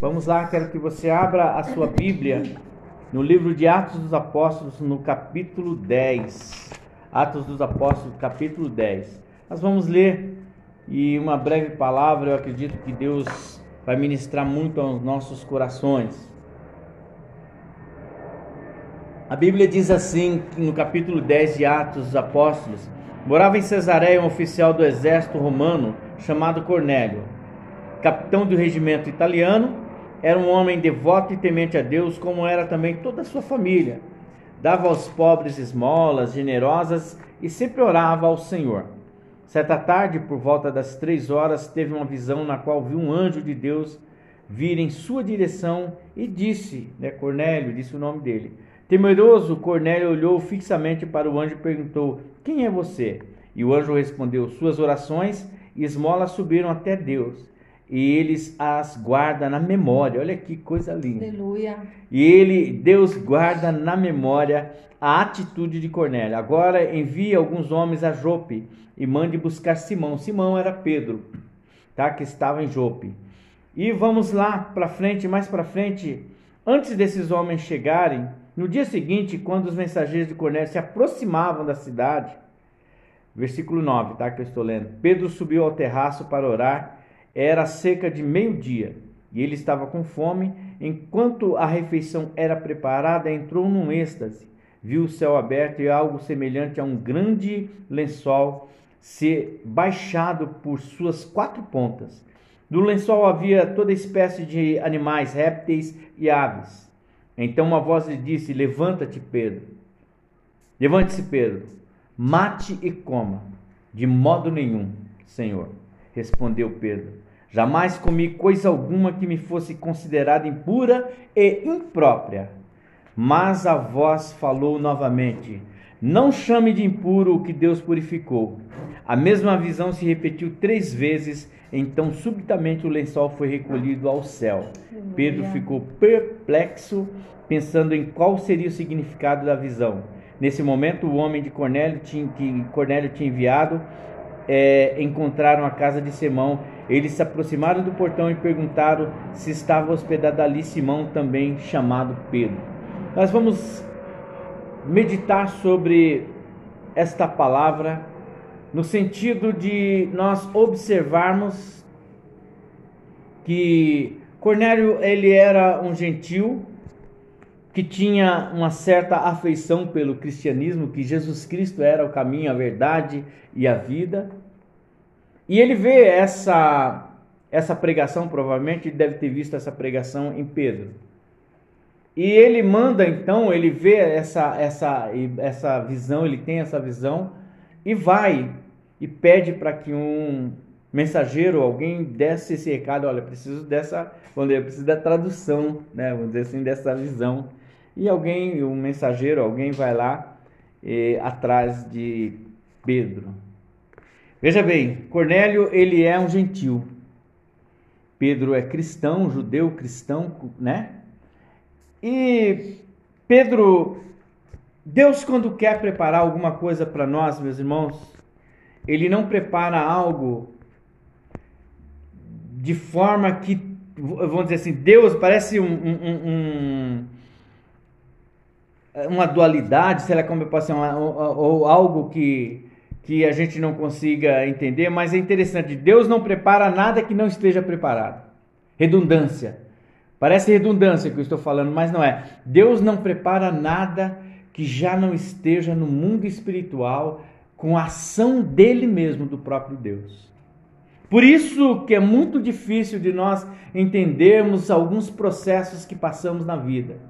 Vamos lá, quero que você abra a sua Bíblia no livro de Atos dos Apóstolos, no capítulo 10. Atos dos Apóstolos, capítulo 10. Nós vamos ler e uma breve palavra, eu acredito que Deus vai ministrar muito aos nossos corações. A Bíblia diz assim, no capítulo 10 de Atos dos Apóstolos: Morava em Cesareia um oficial do exército romano chamado Cornélio, capitão do regimento italiano, era um homem devoto e temente a Deus, como era também toda a sua família. Dava aos pobres esmolas generosas e sempre orava ao Senhor. Certa tarde, por volta das três horas, teve uma visão na qual viu um anjo de Deus vir em sua direção e disse, né, Cornélio, disse o nome dele. Temeroso, Cornélio olhou fixamente para o anjo e perguntou: Quem é você? E o anjo respondeu: Suas orações e esmolas subiram até Deus e eles as guarda na memória. Olha que coisa linda. Aleluia. E ele, Deus guarda na memória a atitude de Cornélio. Agora envie alguns homens a Jope e mande buscar Simão. Simão era Pedro, tá? Que estava em Jope. E vamos lá para frente, mais para frente, antes desses homens chegarem, no dia seguinte, quando os mensageiros de Cornélio se aproximavam da cidade, versículo 9, tá? Que eu estou lendo. Pedro subiu ao terraço para orar era cerca de meio-dia e ele estava com fome. Enquanto a refeição era preparada, entrou num êxtase. Viu o céu aberto e algo semelhante a um grande lençol ser baixado por suas quatro pontas. No lençol havia toda espécie de animais, répteis e aves. Então uma voz lhe disse: Levanta-te, Pedro. Levante-se, Pedro. Mate e coma. De modo nenhum, Senhor respondeu Pedro. Jamais comi coisa alguma que me fosse considerada impura e imprópria. Mas a voz falou novamente: Não chame de impuro o que Deus purificou. A mesma visão se repetiu três vezes, então subitamente o lençol foi recolhido ao céu. Pedro ficou perplexo, pensando em qual seria o significado da visão. Nesse momento, o homem de Cornélio tinha, que Cornélio tinha enviado é, encontraram a casa de Simão. Eles se aproximaram do portão e perguntaram se estava hospedado ali Simão, também chamado Pedro. Nós vamos meditar sobre esta palavra no sentido de nós observarmos que Cornélio ele era um gentil que tinha uma certa afeição pelo cristianismo, que Jesus Cristo era o caminho, a verdade e a vida. E ele vê essa essa pregação, provavelmente ele deve ter visto essa pregação em Pedro. E ele manda então, ele vê essa essa essa visão, ele tem essa visão e vai e pede para que um mensageiro, alguém desse esse recado, olha, preciso dessa, vamos preciso da tradução, né, vamos dizer assim, dessa visão. E alguém, um mensageiro, alguém vai lá eh, atrás de Pedro. Veja bem, Cornélio ele é um gentil. Pedro é cristão, judeu cristão, né? E Pedro, Deus quando quer preparar alguma coisa para nós, meus irmãos, ele não prepara algo de forma que, vamos dizer assim, Deus parece um, um, um uma dualidade, sei lá como eu posso ou, ou algo que que a gente não consiga entender, mas é interessante. Deus não prepara nada que não esteja preparado. Redundância. Parece redundância que eu estou falando, mas não é. Deus não prepara nada que já não esteja no mundo espiritual com a ação dele mesmo, do próprio Deus. Por isso que é muito difícil de nós entendermos alguns processos que passamos na vida.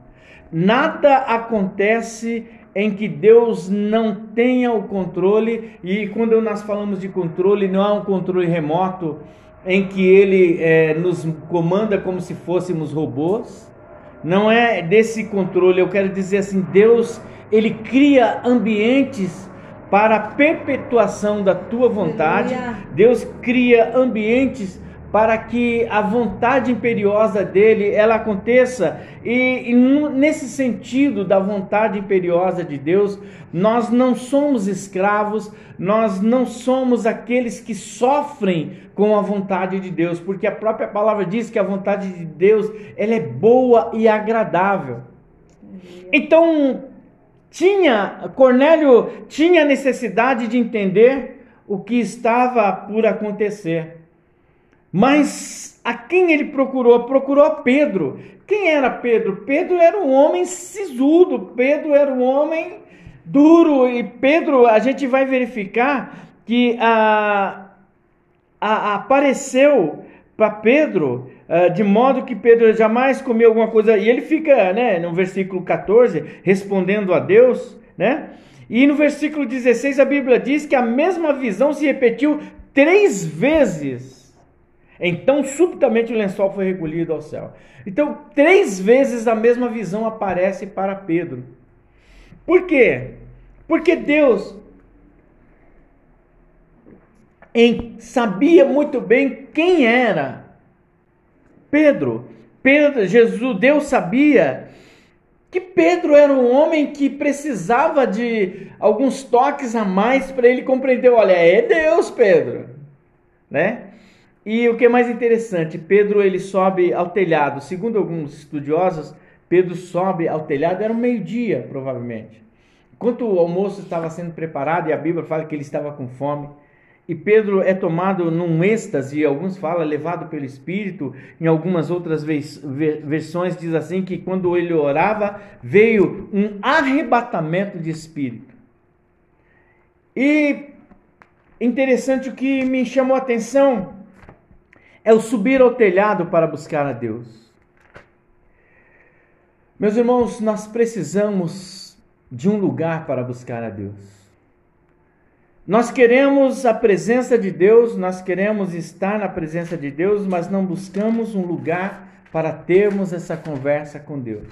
Nada acontece em que Deus não tenha o controle, e quando nós falamos de controle, não é um controle remoto em que ele é, nos comanda como se fôssemos robôs, não é desse controle, eu quero dizer assim: Deus ele cria ambientes para a perpetuação da tua vontade. Deus cria ambientes para que a vontade imperiosa dele ela aconteça. E, e, nesse sentido da vontade imperiosa de Deus nós não somos escravos nós não somos aqueles que sofrem com a vontade de Deus porque a própria palavra diz que a vontade de Deus ela é boa e agradável. Então tinha Cornélio tinha necessidade de entender o que estava por acontecer mas a quem ele procurou? Procurou a Pedro. Quem era Pedro? Pedro era um homem sisudo, Pedro era um homem duro. E Pedro, a gente vai verificar que a, a, apareceu para Pedro, uh, de modo que Pedro jamais comeu alguma coisa. E ele fica, né, no versículo 14, respondendo a Deus, né? E no versículo 16 a Bíblia diz que a mesma visão se repetiu três vezes então, subitamente, o lençol foi recolhido ao céu. Então, três vezes a mesma visão aparece para Pedro. Por quê? Porque Deus em, sabia muito bem quem era Pedro. Pedro, Jesus, Deus sabia que Pedro era um homem que precisava de alguns toques a mais para ele compreender, olha, é Deus, Pedro, né? E o que é mais interessante, Pedro ele sobe ao telhado. Segundo alguns estudiosos, Pedro sobe ao telhado, era um meio-dia, provavelmente. Enquanto o almoço estava sendo preparado, e a Bíblia fala que ele estava com fome, e Pedro é tomado num êxtase, alguns falam levado pelo Espírito, em algumas outras versões diz assim que quando ele orava, veio um arrebatamento de espírito. E interessante o que me chamou a atenção é o subir ao telhado para buscar a Deus. Meus irmãos, nós precisamos de um lugar para buscar a Deus. Nós queremos a presença de Deus, nós queremos estar na presença de Deus, mas não buscamos um lugar para termos essa conversa com Deus.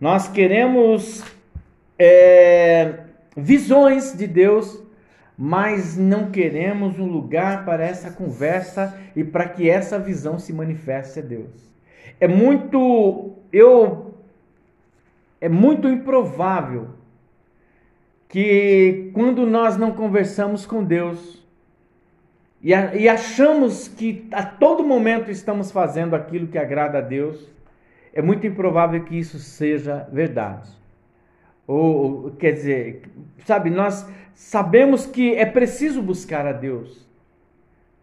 Nós queremos é, visões de Deus, mas não queremos um lugar para essa conversa e para que essa visão se manifeste a Deus. É muito eu é muito improvável que quando nós não conversamos com Deus e, e achamos que a todo momento estamos fazendo aquilo que agrada a Deus, é muito improvável que isso seja verdade. Ou, quer dizer, sabe, nós sabemos que é preciso buscar a Deus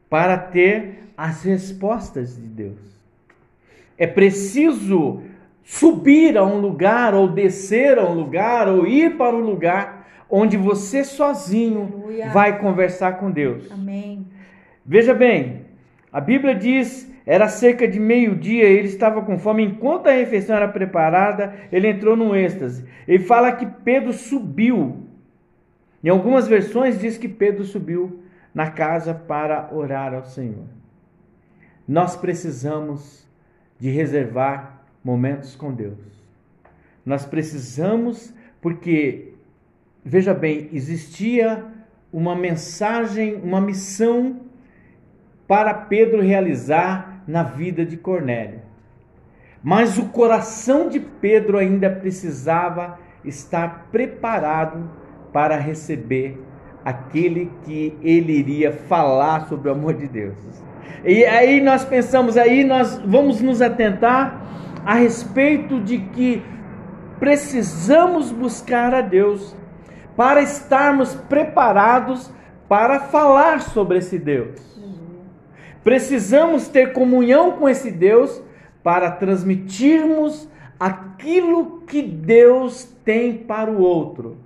para ter as respostas de Deus. É preciso subir a um lugar, ou descer a um lugar, ou ir para um lugar onde você sozinho Aleluia. vai conversar com Deus. Amém. Veja bem, a Bíblia diz era cerca de meio-dia, ele estava com fome. Enquanto a refeição era preparada, ele entrou num êxtase. Ele fala que Pedro subiu. Em algumas versões diz que Pedro subiu na casa para orar ao Senhor. Nós precisamos de reservar momentos com Deus. Nós precisamos, porque, veja bem, existia uma mensagem, uma missão para Pedro realizar na vida de Cornélio. Mas o coração de Pedro ainda precisava estar preparado para receber aquele que ele iria falar sobre o amor de Deus. E aí nós pensamos, aí nós vamos nos atentar a respeito de que precisamos buscar a Deus para estarmos preparados para falar sobre esse Deus. Precisamos ter comunhão com esse Deus para transmitirmos aquilo que Deus tem para o outro.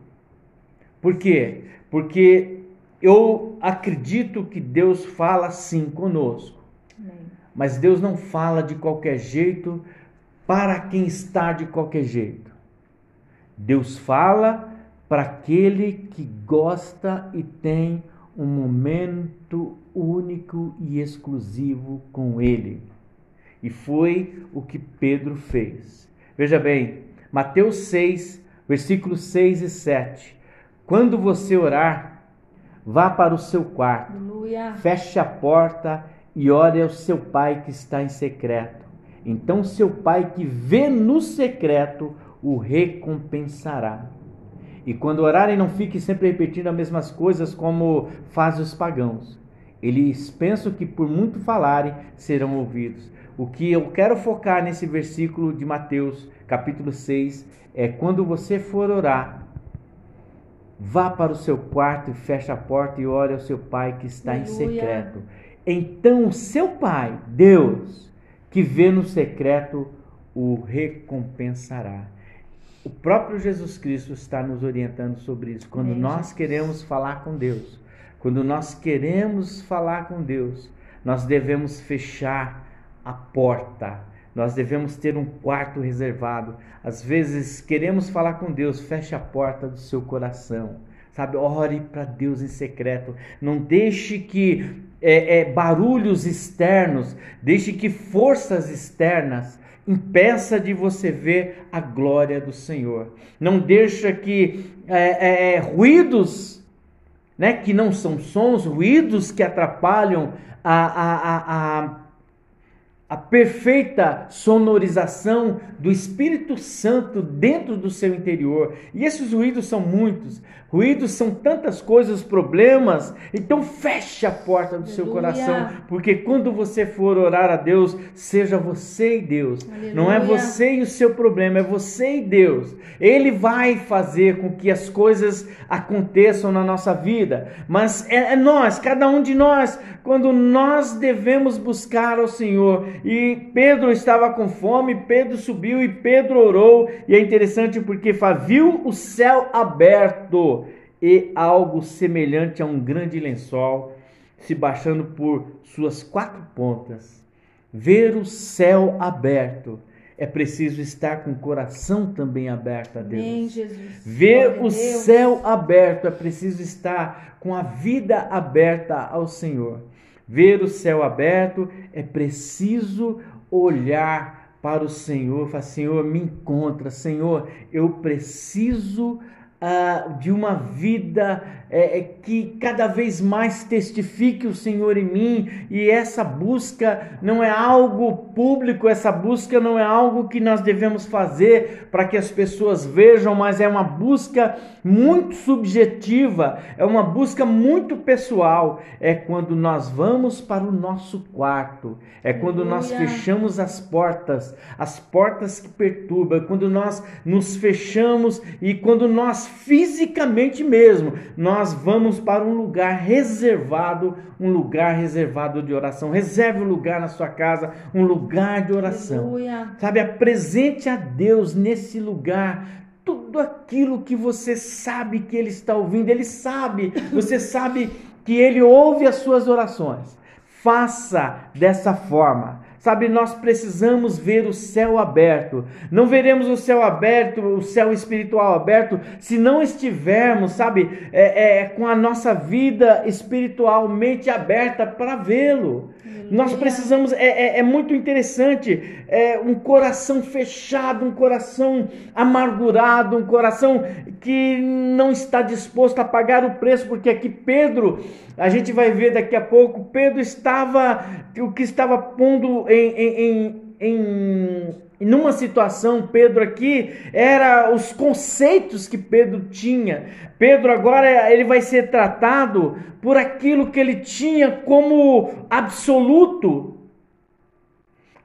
Por quê? Porque eu acredito que Deus fala sim conosco. Mas Deus não fala de qualquer jeito para quem está de qualquer jeito. Deus fala para aquele que gosta e tem um momento único e exclusivo com Ele. E foi o que Pedro fez. Veja bem, Mateus 6, versículos 6 e 7. Quando você orar, vá para o seu quarto, Aleluia. feche a porta e ore ao seu pai que está em secreto. Então seu pai que vê no secreto o recompensará. E quando orarem, não fiquem sempre repetindo as mesmas coisas como fazem os pagãos. Eles pensam que por muito falarem serão ouvidos. O que eu quero focar nesse versículo de Mateus, capítulo 6, é quando você for orar, vá para o seu quarto e feche a porta e ore ao seu pai que está Aleluia. em secreto. Então o seu pai, Deus, que vê no secreto, o recompensará. O próprio Jesus Cristo está nos orientando sobre isso. Quando Amém, nós queremos falar com Deus, quando nós queremos falar com Deus, nós devemos fechar a porta. Nós devemos ter um quarto reservado. Às vezes queremos falar com Deus, feche a porta do seu coração. Sabe, ore para Deus em secreto. Não deixe que é, é, barulhos externos, deixe que forças externas impeça de você ver a glória do Senhor. Não deixa que é, é, é, ruídos, né, que não são sons, ruídos que atrapalham a, a, a, a a perfeita sonorização do Espírito Santo dentro do seu interior. E esses ruídos são muitos. Ruídos são tantas coisas, problemas. Então feche a porta do Aleluia. seu coração, porque quando você for orar a Deus, seja você e Deus. Aleluia. Não é você e o seu problema, é você e Deus. Ele vai fazer com que as coisas aconteçam na nossa vida, mas é, é nós, cada um de nós, quando nós devemos buscar ao Senhor. E Pedro estava com fome, Pedro subiu e Pedro orou. E é interessante porque viu o céu aberto e algo semelhante a um grande lençol se baixando por suas quatro pontas. Ver o céu aberto. É preciso estar com o coração também aberto a Deus. Amém, Jesus. Ver Glória o céu aberto. É preciso estar com a vida aberta ao Senhor. Ver o céu aberto é preciso olhar para o Senhor, falar, Senhor, me encontra, Senhor, eu preciso uh, de uma vida é, é, que cada vez mais testifique o Senhor em mim, e essa busca não é algo público, essa busca não é algo que nós devemos fazer para que as pessoas vejam, mas é uma busca muito subjetiva, é uma busca muito pessoal. É quando nós vamos para o nosso quarto, é quando nós fechamos as portas, as portas que perturbam, quando nós nos fechamos e quando nós fisicamente mesmo, nós vamos para um lugar reservado, um lugar reservado de oração. Reserve um lugar na sua casa, um lugar de oração. Aleluia. Sabe, apresente a Deus nesse lugar tudo aquilo que você sabe que ele está ouvindo, ele sabe, você sabe que ele ouve as suas orações. Faça dessa forma. Sabe, nós precisamos ver o céu aberto. Não veremos o céu aberto, o céu espiritual aberto, se não estivermos, sabe, é, é com a nossa vida espiritualmente aberta para vê-lo. Nós precisamos, é, é, é, muito interessante, é um coração fechado, um coração amargurado, um coração que não está disposto a pagar o preço, porque aqui Pedro, a gente vai ver daqui a pouco, Pedro estava, o que estava pondo em, em, em, em numa situação, Pedro aqui, era os conceitos que Pedro tinha. Pedro agora ele vai ser tratado por aquilo que ele tinha como absoluto.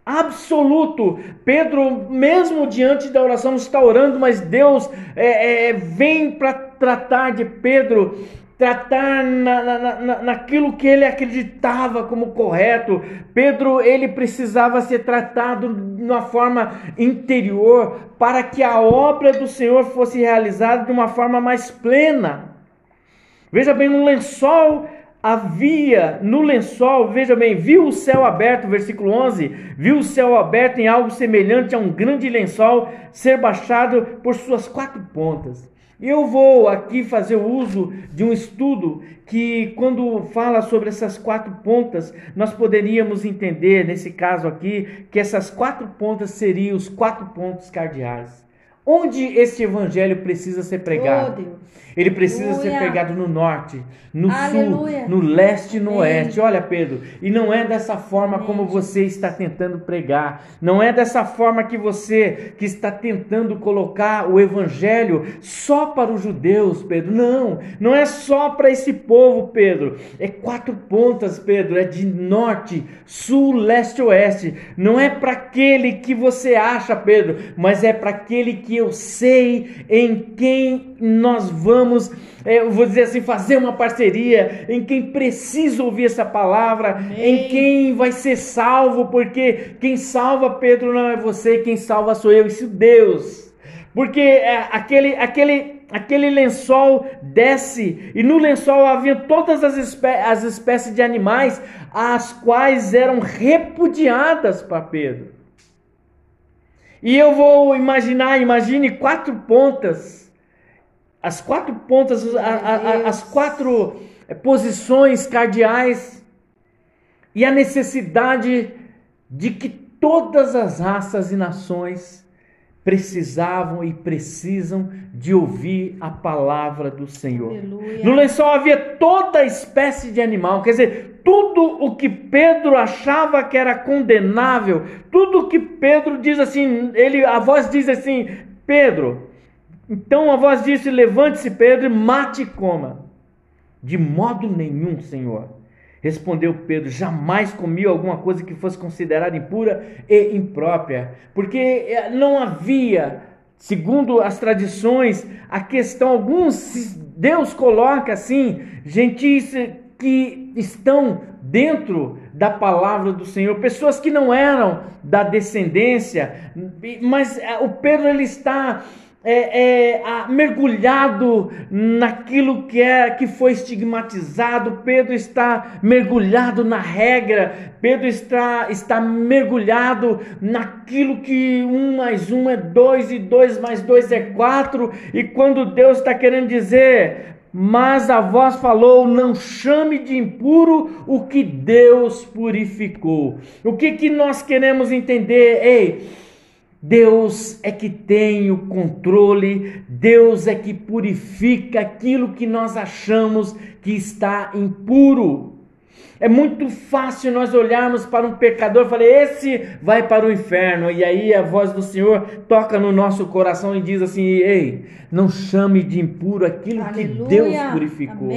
Absoluto. Pedro, mesmo diante da oração, está orando, mas Deus é, é, vem para tratar de Pedro tratar na, na, na, naquilo que ele acreditava como correto. Pedro, ele precisava ser tratado de uma forma interior para que a obra do Senhor fosse realizada de uma forma mais plena. Veja bem, no lençol havia, no lençol, veja bem, viu o céu aberto, versículo 11, viu o céu aberto em algo semelhante a um grande lençol ser baixado por suas quatro pontas. Eu vou aqui fazer uso de um estudo que, quando fala sobre essas quatro pontas, nós poderíamos entender, nesse caso aqui, que essas quatro pontas seriam os quatro pontos cardeais. Onde esse evangelho precisa ser pregado? Oh. Ele precisa Aleluia. ser pregado no norte, no Aleluia. sul, no leste e no Amém. oeste. Olha, Pedro, e não é dessa forma Amém. como você está tentando pregar. Não é dessa forma que você que está tentando colocar o evangelho só para os judeus, Pedro. Não, não é só para esse povo, Pedro. É quatro pontas, Pedro, é de norte, sul, leste e oeste. Não é para aquele que você acha, Pedro, mas é para aquele que eu sei em quem nós vamos, é, eu vou dizer assim, fazer uma parceria, em quem precisa ouvir essa palavra, Amém. em quem vai ser salvo, porque quem salva Pedro não é você, quem salva sou eu, isso Deus. Porque é, aquele, aquele, aquele lençol desce, e no lençol havia todas as, espé as espécies de animais, as quais eram repudiadas para Pedro. E eu vou imaginar, imagine quatro pontas, as quatro pontas, a- a- as quatro eh, posições cardeais, e a necessidade de que todas as raças e nações precisavam e precisam de ouvir a palavra do Senhor. Aleluia. No lençol havia toda espécie de animal, quer dizer, tudo o que Pedro achava que era condenável, tudo o que Pedro diz assim, ele, a voz diz assim, Pedro, então a voz disse, levante-se Pedro e mate e coma. De modo nenhum, Senhor. Respondeu Pedro: Jamais comi alguma coisa que fosse considerada impura e imprópria, porque eh, não havia, segundo as tradições, a questão, alguns, Deus coloca assim, gentis que estão dentro da palavra do Senhor, pessoas que não eram da descendência, mas eh, o Pedro ele está é, é, ah, mergulhado naquilo que é que foi estigmatizado. Pedro está mergulhado na regra. Pedro está, está mergulhado naquilo que um mais um é dois e dois mais dois é quatro. E quando Deus está querendo dizer mas a voz falou: Não chame de impuro o que Deus purificou. O que, que nós queremos entender? Ei, Deus é que tem o controle, Deus é que purifica aquilo que nós achamos que está impuro. É muito fácil nós olharmos para um pecador e falar, esse vai para o inferno. E aí a voz do Senhor toca no nosso coração e diz assim: Ei, não chame de impuro aquilo que Aleluia. Deus purificou.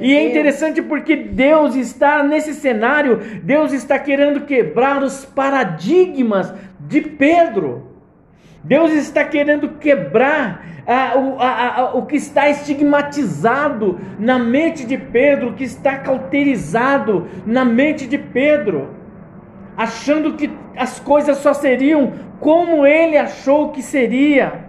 E é interessante porque Deus está nesse cenário, Deus está querendo quebrar os paradigmas de Pedro. Deus está querendo quebrar o, a- a- o que está estigmatizado na mente de Pedro, o que está cauterizado na mente de Pedro, achando que as coisas só seriam como ele achou que seria.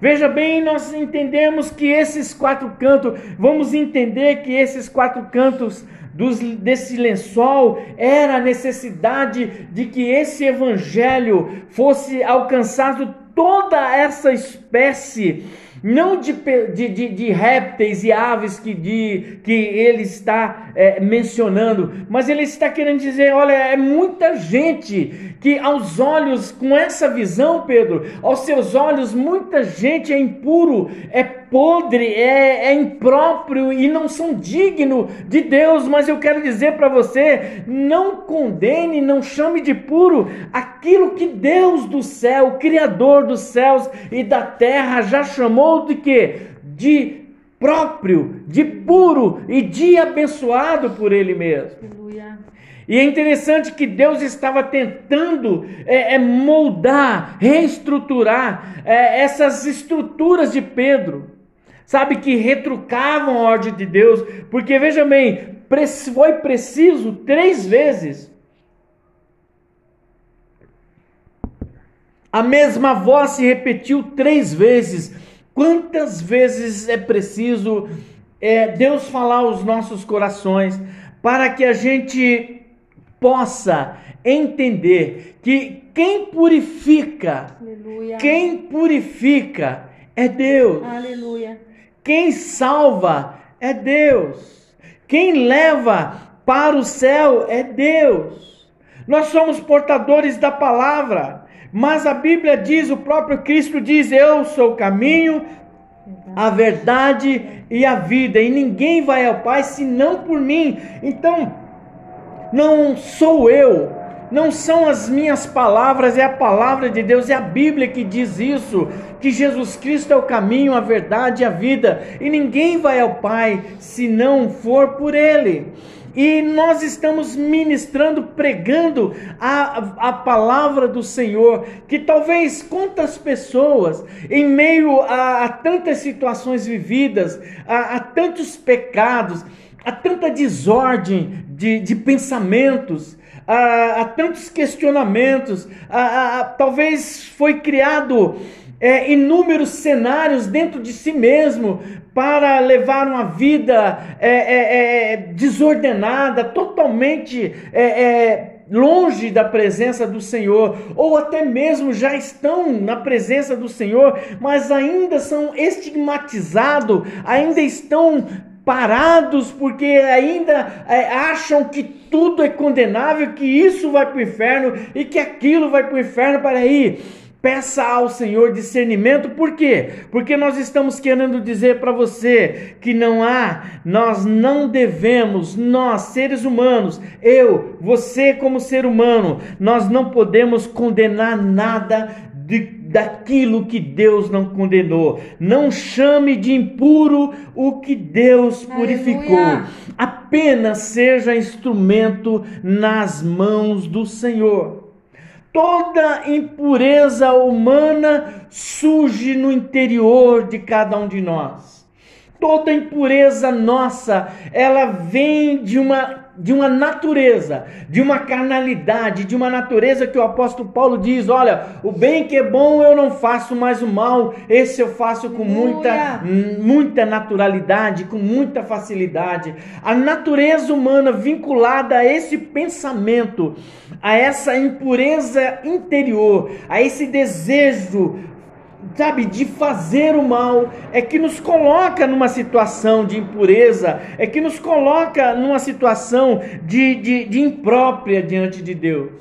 Veja bem, nós entendemos que esses quatro cantos, vamos entender que esses quatro cantos dos, desse lençol era a necessidade de que esse evangelho fosse alcançado toda essa espécie, não de, de, de, de répteis e aves que, de, que ele está é, mencionando, mas ele está querendo dizer: olha, é muita gente que aos olhos, com essa visão, Pedro, aos seus olhos, muita gente é impuro, é podre, é, é impróprio e não são dignos de Deus. Mas eu quero dizer para você: não condene, não chame de puro aquilo que Deus do céu, Criador dos céus e da terra, já chamou de quê? De próprio, de puro e de abençoado por Ele mesmo. Aleluia. E é interessante que Deus estava tentando é, é, moldar, reestruturar é, essas estruturas de Pedro, sabe, que retrucavam a ordem de Deus, porque veja bem, foi preciso três vezes a mesma voz se repetiu três vezes. Quantas vezes é preciso é, Deus falar aos nossos corações para que a gente possa entender que quem purifica, Aleluia. quem purifica é Deus. Aleluia. Quem salva é Deus. Quem leva para o céu é Deus. Nós somos portadores da palavra. Mas a Bíblia diz, o próprio Cristo diz: Eu sou o caminho, a verdade e a vida, e ninguém vai ao Pai senão por mim. Então, não sou eu, não são as minhas palavras, é a palavra de Deus, é a Bíblia que diz isso, que Jesus Cristo é o caminho, a verdade e a vida, e ninguém vai ao Pai se não for por Ele. E nós estamos ministrando, pregando a, a palavra do Senhor, que talvez quantas pessoas, em meio a, a tantas situações vividas, a, a, tantos pecados, a tanta desordem de, de pensamentos, a, a tantos questionamentos, a, a, talvez foi criado é, inúmeros cenários dentro de si mesmo para levar uma vida é, é, é desordenada, totalmente é, é, longe da presença do Senhor, ou até mesmo já estão na presença do Senhor, mas ainda são estigmatizados, ainda estão parados porque ainda é, acham que tudo é condenável, que isso vai para o inferno e que aquilo vai para o inferno. Para aí, peça ao Senhor discernimento, por quê? Porque nós estamos querendo dizer para você que não há, nós não devemos, nós seres humanos, eu, você como ser humano, nós não podemos condenar nada de daquilo que Deus não condenou. Não chame de impuro o que Deus purificou. Aleluia. Apenas seja instrumento nas mãos do Senhor. Toda impureza humana surge no interior de cada um de nós. Toda impureza nossa, ela vem de uma de uma natureza, de uma carnalidade, de uma natureza que o apóstolo Paulo diz: olha, o bem que é bom eu não faço, mas o mal, esse eu faço com muita, muita naturalidade, com muita facilidade. A natureza humana vinculada a esse pensamento, a essa impureza interior, a esse desejo sabe, de fazer o mal, é que nos coloca numa situação de impureza, é que nos coloca numa situação de, de, de imprópria diante de Deus.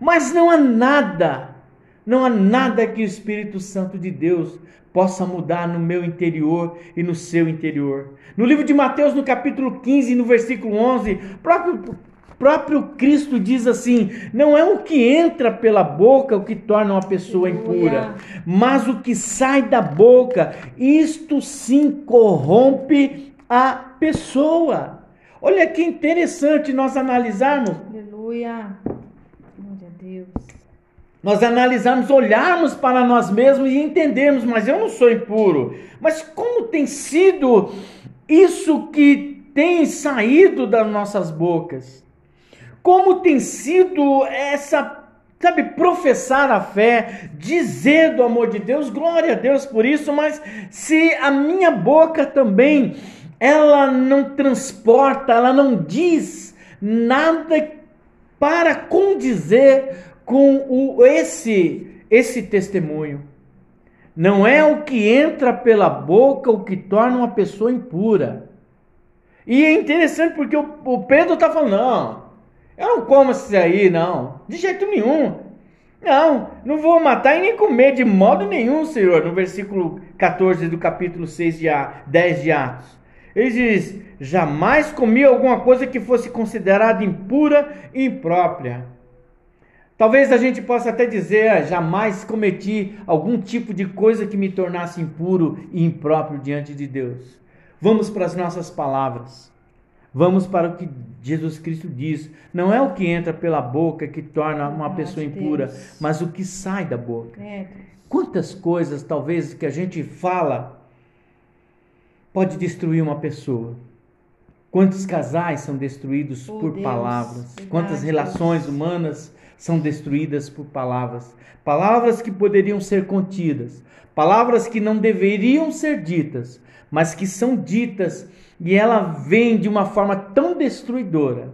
Mas não há nada, não há nada que o Espírito Santo de Deus possa mudar no meu interior e no seu interior. No livro de Mateus, no capítulo 15, no versículo 11, próprio próprio Cristo diz assim: não é o que entra pela boca o que torna uma pessoa impura, mas o que sai da boca, isto sim corrompe a pessoa. Olha que interessante nós analisarmos. Aleluia. Glória a Deus. Nós analisarmos, olharmos para nós mesmos e entendermos, mas eu não sou impuro. Mas como tem sido isso que tem saído das nossas bocas? Como tem sido essa sabe, professar a fé, dizer do amor de Deus, glória a Deus por isso, mas se a minha boca também ela não transporta, ela não diz nada para condizer com o, esse esse testemunho. Não é o que entra pela boca o que torna uma pessoa impura. E é interessante porque o, o Pedro está falando, não, eu não como isso aí, não. De jeito nenhum. Não, não vou matar e nem comer de modo nenhum, Senhor. No versículo 14 do capítulo 6 de A, 10 de Atos. Ele diz: Jamais comi alguma coisa que fosse considerada impura e imprópria. Talvez a gente possa até dizer: ah, jamais cometi algum tipo de coisa que me tornasse impuro e impróprio diante de Deus. Vamos para as nossas palavras. Vamos para o que Jesus Cristo diz. Não é o que entra pela boca que torna uma pessoa impura, mas o que sai da boca. É, Quantas coisas, talvez, que a gente fala pode destruir uma pessoa? Quantos casais são destruídos oh, por Deus, palavras? Verdade, Quantas relações Deus. humanas são destruídas por palavras? Palavras que poderiam ser contidas, palavras que não deveriam ser ditas, mas que são ditas e ela vem de uma forma tão destruidora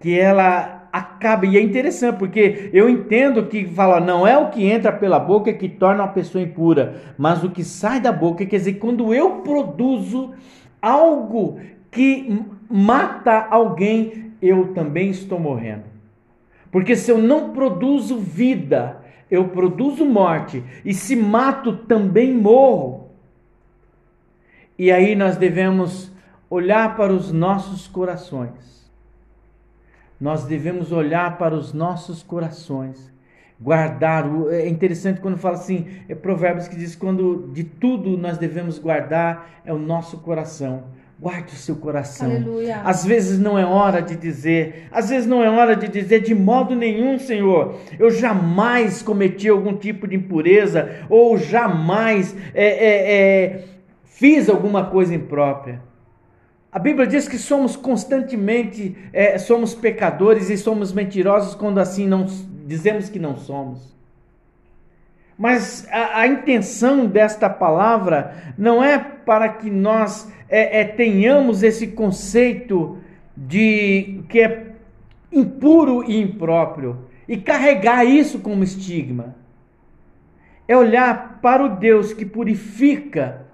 que ela acaba. E é interessante porque eu entendo que fala, não é o que entra pela boca que torna uma pessoa impura, mas o que sai da boca. Quer dizer, quando eu produzo algo que mata alguém, eu também estou morrendo. Porque se eu não produzo vida, eu produzo morte, e se mato também morro. E aí nós devemos olhar para os nossos corações. Nós devemos olhar para os nossos corações guardar. É interessante quando fala assim, é Provérbios que diz quando de tudo nós devemos guardar é o nosso coração. Guarde o seu coração. Aleluia. Às vezes não é hora de dizer, às vezes não é hora de dizer de modo nenhum, Senhor. Eu jamais cometi algum tipo de impureza ou jamais é, é, é, fiz alguma coisa imprópria. A Bíblia diz que somos constantemente, é, somos pecadores e somos mentirosos quando assim não dizemos que não somos. Mas a, a intenção desta palavra não é para que nós é, é, tenhamos esse conceito de que é impuro e impróprio e carregar isso como estigma. É olhar para o Deus que purifica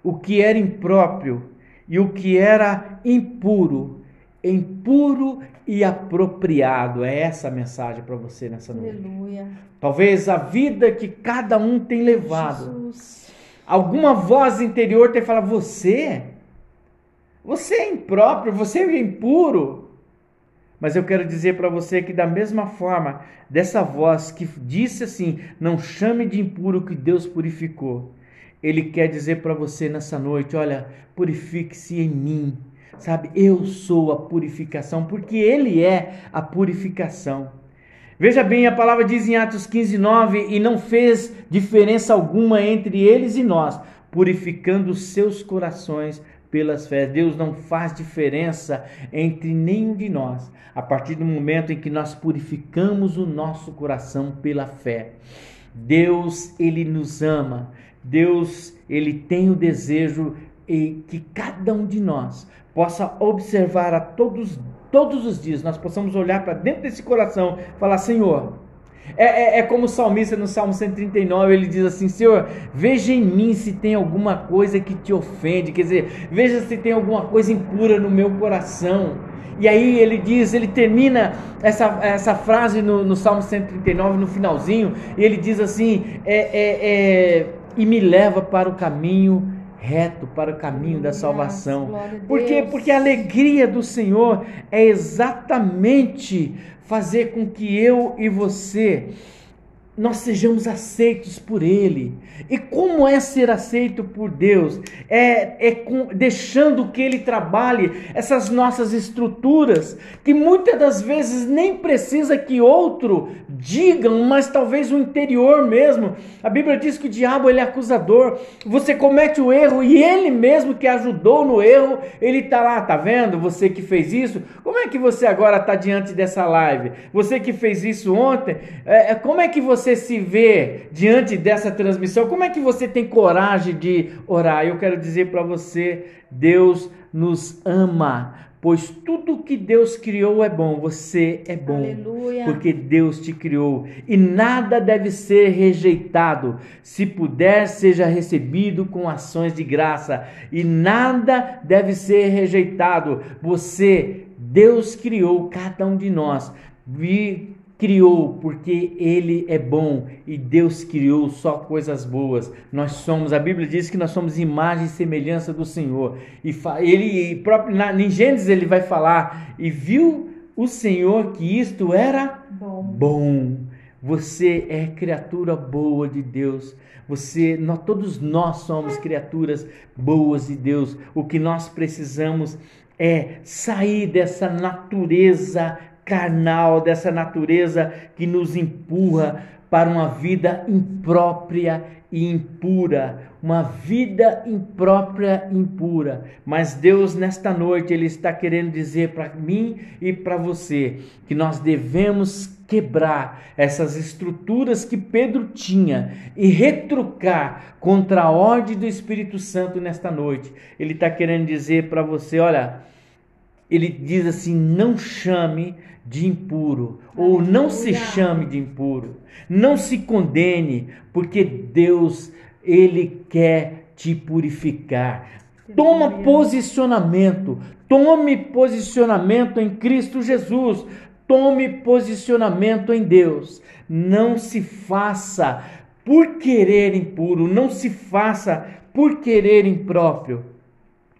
o que era impróprio e o que era impuro em puro e apropriado. É essa a mensagem para você nessa noite. Aleluia. Talvez a vida que cada um tem levado. Jesus. Alguma voz interior tem falado: você, você é impróprio, você é impuro. Mas eu quero dizer para você que, da mesma forma, dessa voz que disse assim: não chame de impuro que Deus purificou. Ele quer dizer para você nessa noite: olha, purifique-se em mim Sabe, eu sou a purificação, porque Ele é a purificação. Veja bem, a palavra diz em Atos 15, 9: E não fez diferença alguma entre eles e nós, purificando seus corações pelas fés. Deus não faz diferença entre nenhum de nós, a partir do momento em que nós purificamos o nosso coração pela fé. Deus, ele nos ama. Deus, ele tem o desejo e que cada um de nós possa observar a todos, todos os dias, nós possamos olhar para dentro desse coração falar: Senhor, é, é, é, como o salmista no Salmo 139, ele diz assim: Senhor, veja em mim se tem alguma coisa que te ofende, quer dizer, veja se tem alguma coisa impura no meu coração. E aí ele diz, ele termina essa, essa frase no, no Salmo 139, no finalzinho, e ele diz assim: é, é, é e me leva para o caminho reto para o caminho da salvação. Por quê? Porque a alegria do Senhor é exatamente fazer com que eu e você nós sejamos aceitos por Ele. E como é ser aceito por Deus? É, é com, deixando que Ele trabalhe essas nossas estruturas, que muitas das vezes nem precisa que outro digam, mas talvez o interior mesmo. A Bíblia diz que o diabo ele é acusador. Você comete o erro e ele mesmo que ajudou no erro, ele está lá, tá vendo? Você que fez isso. Como é que você agora está diante dessa live? Você que fez isso ontem, é, é como é que você você se vê diante dessa transmissão? Como é que você tem coragem de orar? Eu quero dizer para você, Deus nos ama, pois tudo que Deus criou é bom. Você é bom, Aleluia. porque Deus te criou e nada deve ser rejeitado. Se puder, seja recebido com ações de graça e nada deve ser rejeitado. Você, Deus criou cada um de nós. Vi criou porque ele é bom e Deus criou só coisas boas. Nós somos, a Bíblia diz que nós somos imagem e semelhança do Senhor. E ele próprio na, em Gênesis ele vai falar e viu o Senhor que isto era bom. bom. Você é criatura boa de Deus. Você, nós, todos nós somos criaturas boas de Deus. O que nós precisamos é sair dessa natureza carnal, dessa natureza que nos empurra para uma vida imprópria e impura, uma vida imprópria e impura. Mas Deus nesta noite ele está querendo dizer para mim e para você que nós devemos quebrar essas estruturas que Pedro tinha e retrucar contra a ordem do Espírito Santo nesta noite. Ele está querendo dizer para você, olha, ele diz assim: não chame de impuro, ou não se chame de impuro, não se condene, porque Deus, Ele quer te purificar. Toma posicionamento, tome posicionamento em Cristo Jesus. Tome posicionamento em Deus. Não se faça por querer impuro, não se faça por querer impróprio.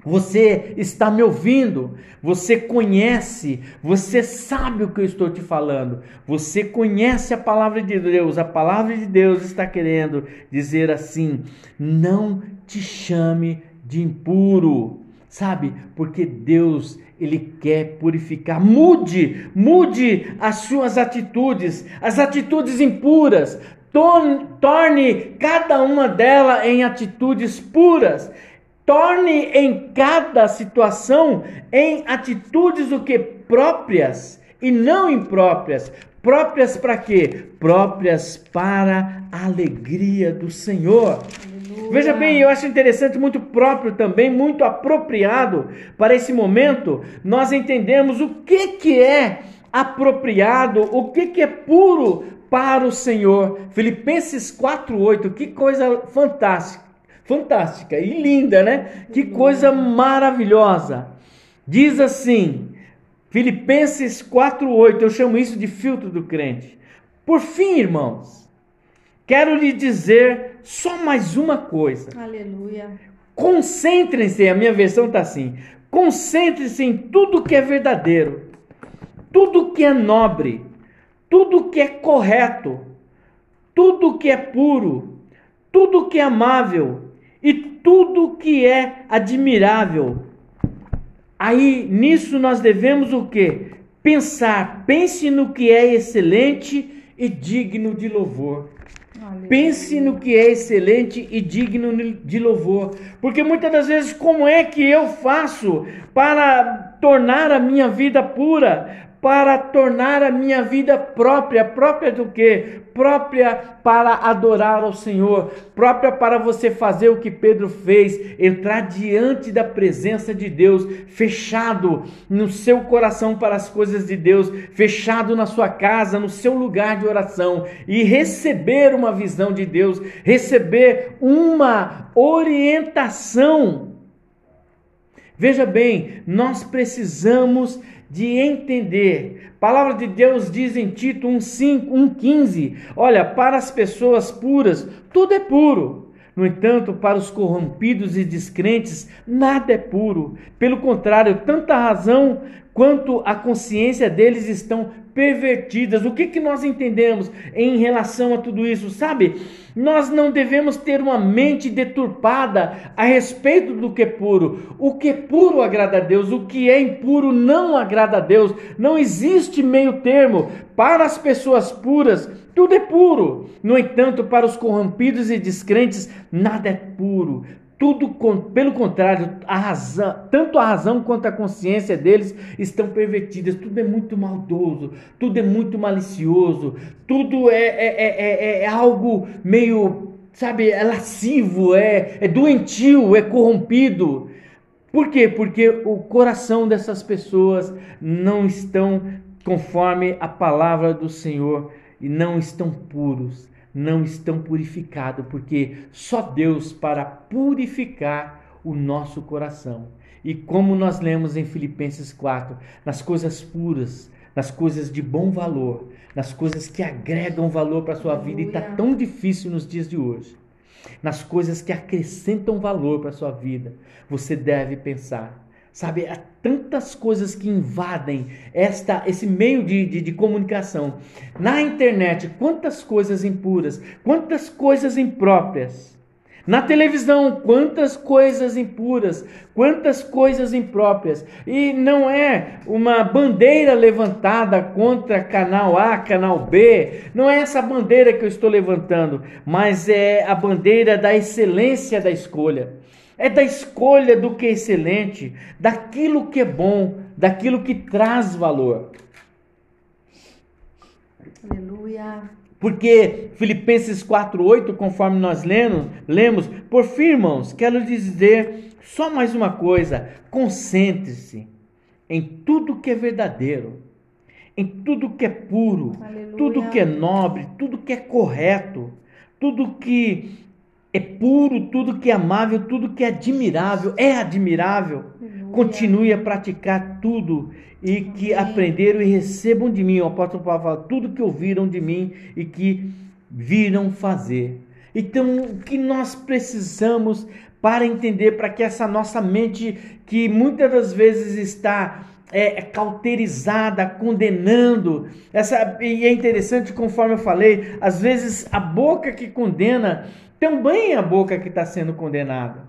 Você está me ouvindo, você conhece, você sabe o que eu estou te falando, você conhece a palavra de Deus, a palavra de Deus está querendo dizer assim: não te chame de impuro, sabe? Porque Deus ele quer purificar. Mude, mude as suas atitudes, as atitudes impuras. Torne cada uma delas em atitudes puras. Torne em cada situação em atitudes o que próprias e não impróprias. Próprias para quê? Próprias para a alegria do Senhor. Veja bem, eu acho interessante, muito próprio também, muito apropriado para esse momento, nós entendemos o que, que é apropriado, o que, que é puro para o Senhor. Filipenses 4:8, que coisa fantástica, fantástica e linda, né? Que coisa maravilhosa. Diz assim, Filipenses 4:8, eu chamo isso de filtro do crente. Por fim, irmãos, Quero lhe dizer só mais uma coisa. Aleluia. Concentrem-se, a minha versão está assim: concentre-se em tudo que é verdadeiro, tudo que é nobre, tudo que é correto, tudo que é puro, tudo que é amável e tudo que é admirável. Aí nisso nós devemos o que? Pensar, pense no que é excelente e digno de louvor. Pense no que é excelente e digno de louvor. Porque muitas das vezes, como é que eu faço para tornar a minha vida pura? Para tornar a minha vida própria, própria do que? Própria para adorar ao Senhor, própria para você fazer o que Pedro fez, entrar diante da presença de Deus, fechado no seu coração para as coisas de Deus, fechado na sua casa, no seu lugar de oração e receber uma visão de Deus, receber uma orientação. Veja bem, nós precisamos de entender. A palavra de Deus diz em Tito 1:5, 1:15, olha, para as pessoas puras, tudo é puro. No entanto, para os corrompidos e descrentes, nada é puro. Pelo contrário, tanta razão quanto a consciência deles estão pervertidas. O que, que nós entendemos em relação a tudo isso? Sabe, nós não devemos ter uma mente deturpada a respeito do que é puro. O que é puro agrada a Deus, o que é impuro não agrada a Deus. Não existe meio termo. Para as pessoas puras, tudo é puro. No entanto, para os corrompidos e descrentes, nada é puro. Tudo, pelo contrário, a razão, tanto a razão quanto a consciência deles estão pervertidas. Tudo é muito maldoso, tudo é muito malicioso, tudo é, é, é, é algo meio, sabe, é lascivo, é, é doentio, é corrompido. Por quê? Porque o coração dessas pessoas não estão conforme a palavra do Senhor e não estão puros não estão purificados, porque só Deus para purificar o nosso coração. E como nós lemos em Filipenses 4, nas coisas puras, nas coisas de bom valor, nas coisas que agregam valor para a sua vida, e está tão difícil nos dias de hoje, nas coisas que acrescentam valor para a sua vida, você deve pensar Sabe, há tantas coisas que invadem esta, esse meio de, de, de, comunicação. Na internet, quantas coisas impuras, quantas coisas impróprias. Na televisão, quantas coisas impuras, quantas coisas impróprias. E não é uma bandeira levantada contra canal A, canal B. Não é essa bandeira que eu estou levantando, mas é a bandeira da excelência da escolha é da escolha do que é excelente, daquilo que é bom, daquilo que traz valor. Aleluia. Porque Filipenses 4:8, conforme nós lemos, lemos, por fim, irmãos, quero dizer só mais uma coisa: concentre-se em tudo que é verdadeiro, em tudo que é puro, Aleluia. tudo que é nobre, tudo que é correto, tudo que é puro, tudo que é amável, tudo que é admirável, é admirável. continue a praticar tudo e que Amém. aprenderam e recebam de mim. O apóstolo Paulo fala, tudo que ouviram de mim e que viram fazer. Então, o que nós precisamos para entender, para que essa nossa mente, que muitas das vezes está é, cauterizada, condenando, essa, e é interessante, conforme eu falei, às vezes a boca que condena também é a boca que está sendo condenada.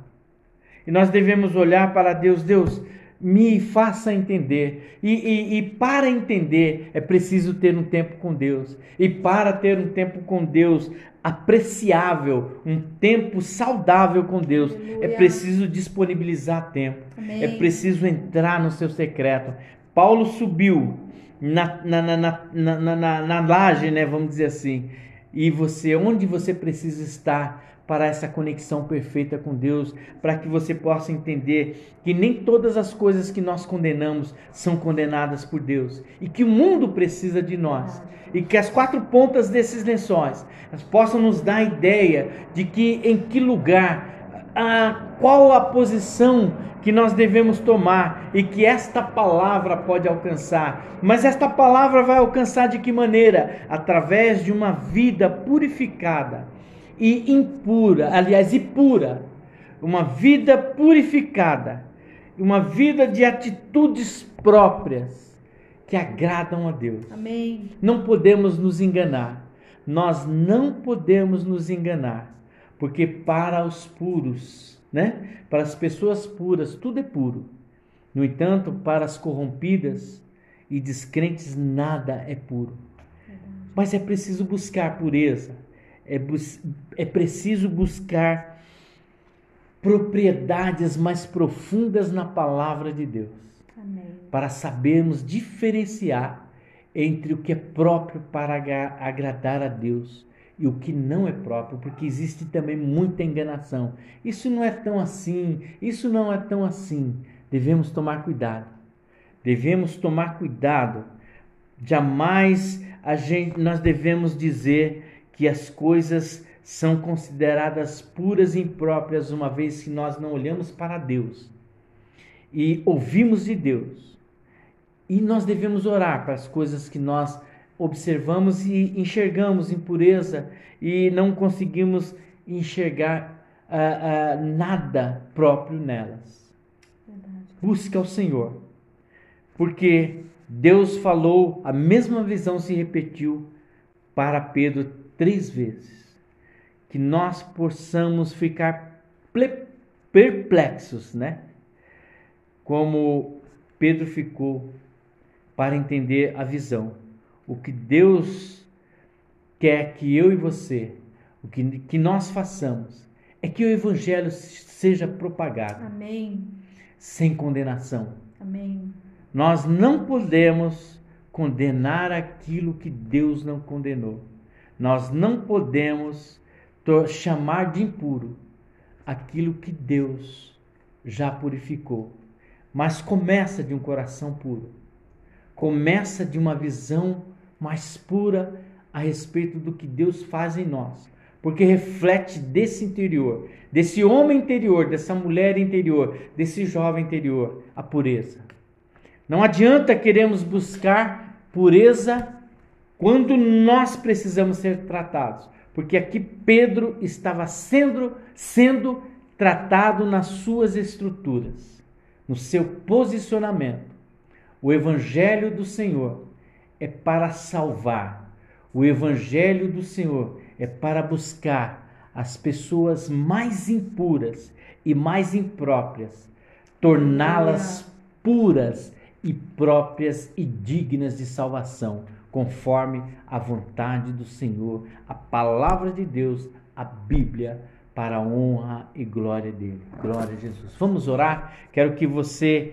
E nós devemos olhar para Deus, Deus, me faça entender. E, e, e, para entender é preciso ter um tempo com Deus. E para ter um tempo com Deus apreciável, um tempo saudável com Deus, é Aleluia. é preciso disponibilizar tempo. Amém. É preciso entrar no seu secreto. Paulo subiu na, na, na, na, na, na, na laje, né, vamos dizer assim. E você, onde você precisa estar para essa conexão perfeita com Deus, para que você possa entender que nem todas as coisas que nós condenamos são condenadas por Deus e que o mundo precisa de nós e que as quatro pontas desses lençóis possam nos dar a ideia de que em que lugar, a, qual a posição que nós devemos tomar e que esta palavra pode alcançar. Mas esta palavra vai alcançar de que maneira? Através de uma vida purificada e impura, aliás, e pura, uma vida purificada, uma vida de atitudes próprias que agradam a Deus. Amém. Não podemos nos enganar. Nós não podemos nos enganar, porque para os puros, né? Para as pessoas puras, tudo é puro. No entanto, para as corrompidas e descrentes, nada é puro. Mas é preciso buscar pureza é, bus é preciso buscar propriedades mais profundas na palavra de Deus. Amém. Para sabermos diferenciar entre o que é próprio para agradar a Deus e o que não é próprio, porque existe também muita enganação. Isso não é tão assim, isso não é tão assim. Devemos tomar cuidado. Devemos tomar cuidado. Jamais a gente, nós devemos dizer que as coisas são consideradas puras e impróprias, uma vez que nós não olhamos para Deus e ouvimos de Deus. E nós devemos orar para as coisas que nós observamos e enxergamos impureza e não conseguimos enxergar ah, ah, nada próprio nelas. Verdade. Busque ao Senhor, porque Deus falou, a mesma visão se repetiu para Pedro três vezes. Que nós possamos ficar perplexos, né? Como Pedro ficou para entender a visão. O que Deus quer que eu e você, o que, que nós façamos, é que o Evangelho seja propagado. Amém. Sem condenação. Amém. Nós não podemos condenar aquilo que Deus não condenou. Nós não podemos chamar de impuro aquilo que Deus já purificou. Mas começa de um coração puro. Começa de uma visão mais pura a respeito do que Deus faz em nós. Porque reflete desse interior, desse homem interior, dessa mulher interior, desse jovem interior, a pureza. Não adianta queremos buscar pureza quando nós precisamos ser tratados. Porque aqui Pedro estava sendo, sendo tratado nas suas estruturas, no seu posicionamento. O Evangelho do Senhor é para salvar. O Evangelho do Senhor é para buscar as pessoas mais impuras e mais impróprias, torná-las puras e próprias e dignas de salvação conforme a vontade do Senhor, a palavra de Deus, a Bíblia, para a honra e glória dele. Glória a Jesus. Vamos orar? Quero que você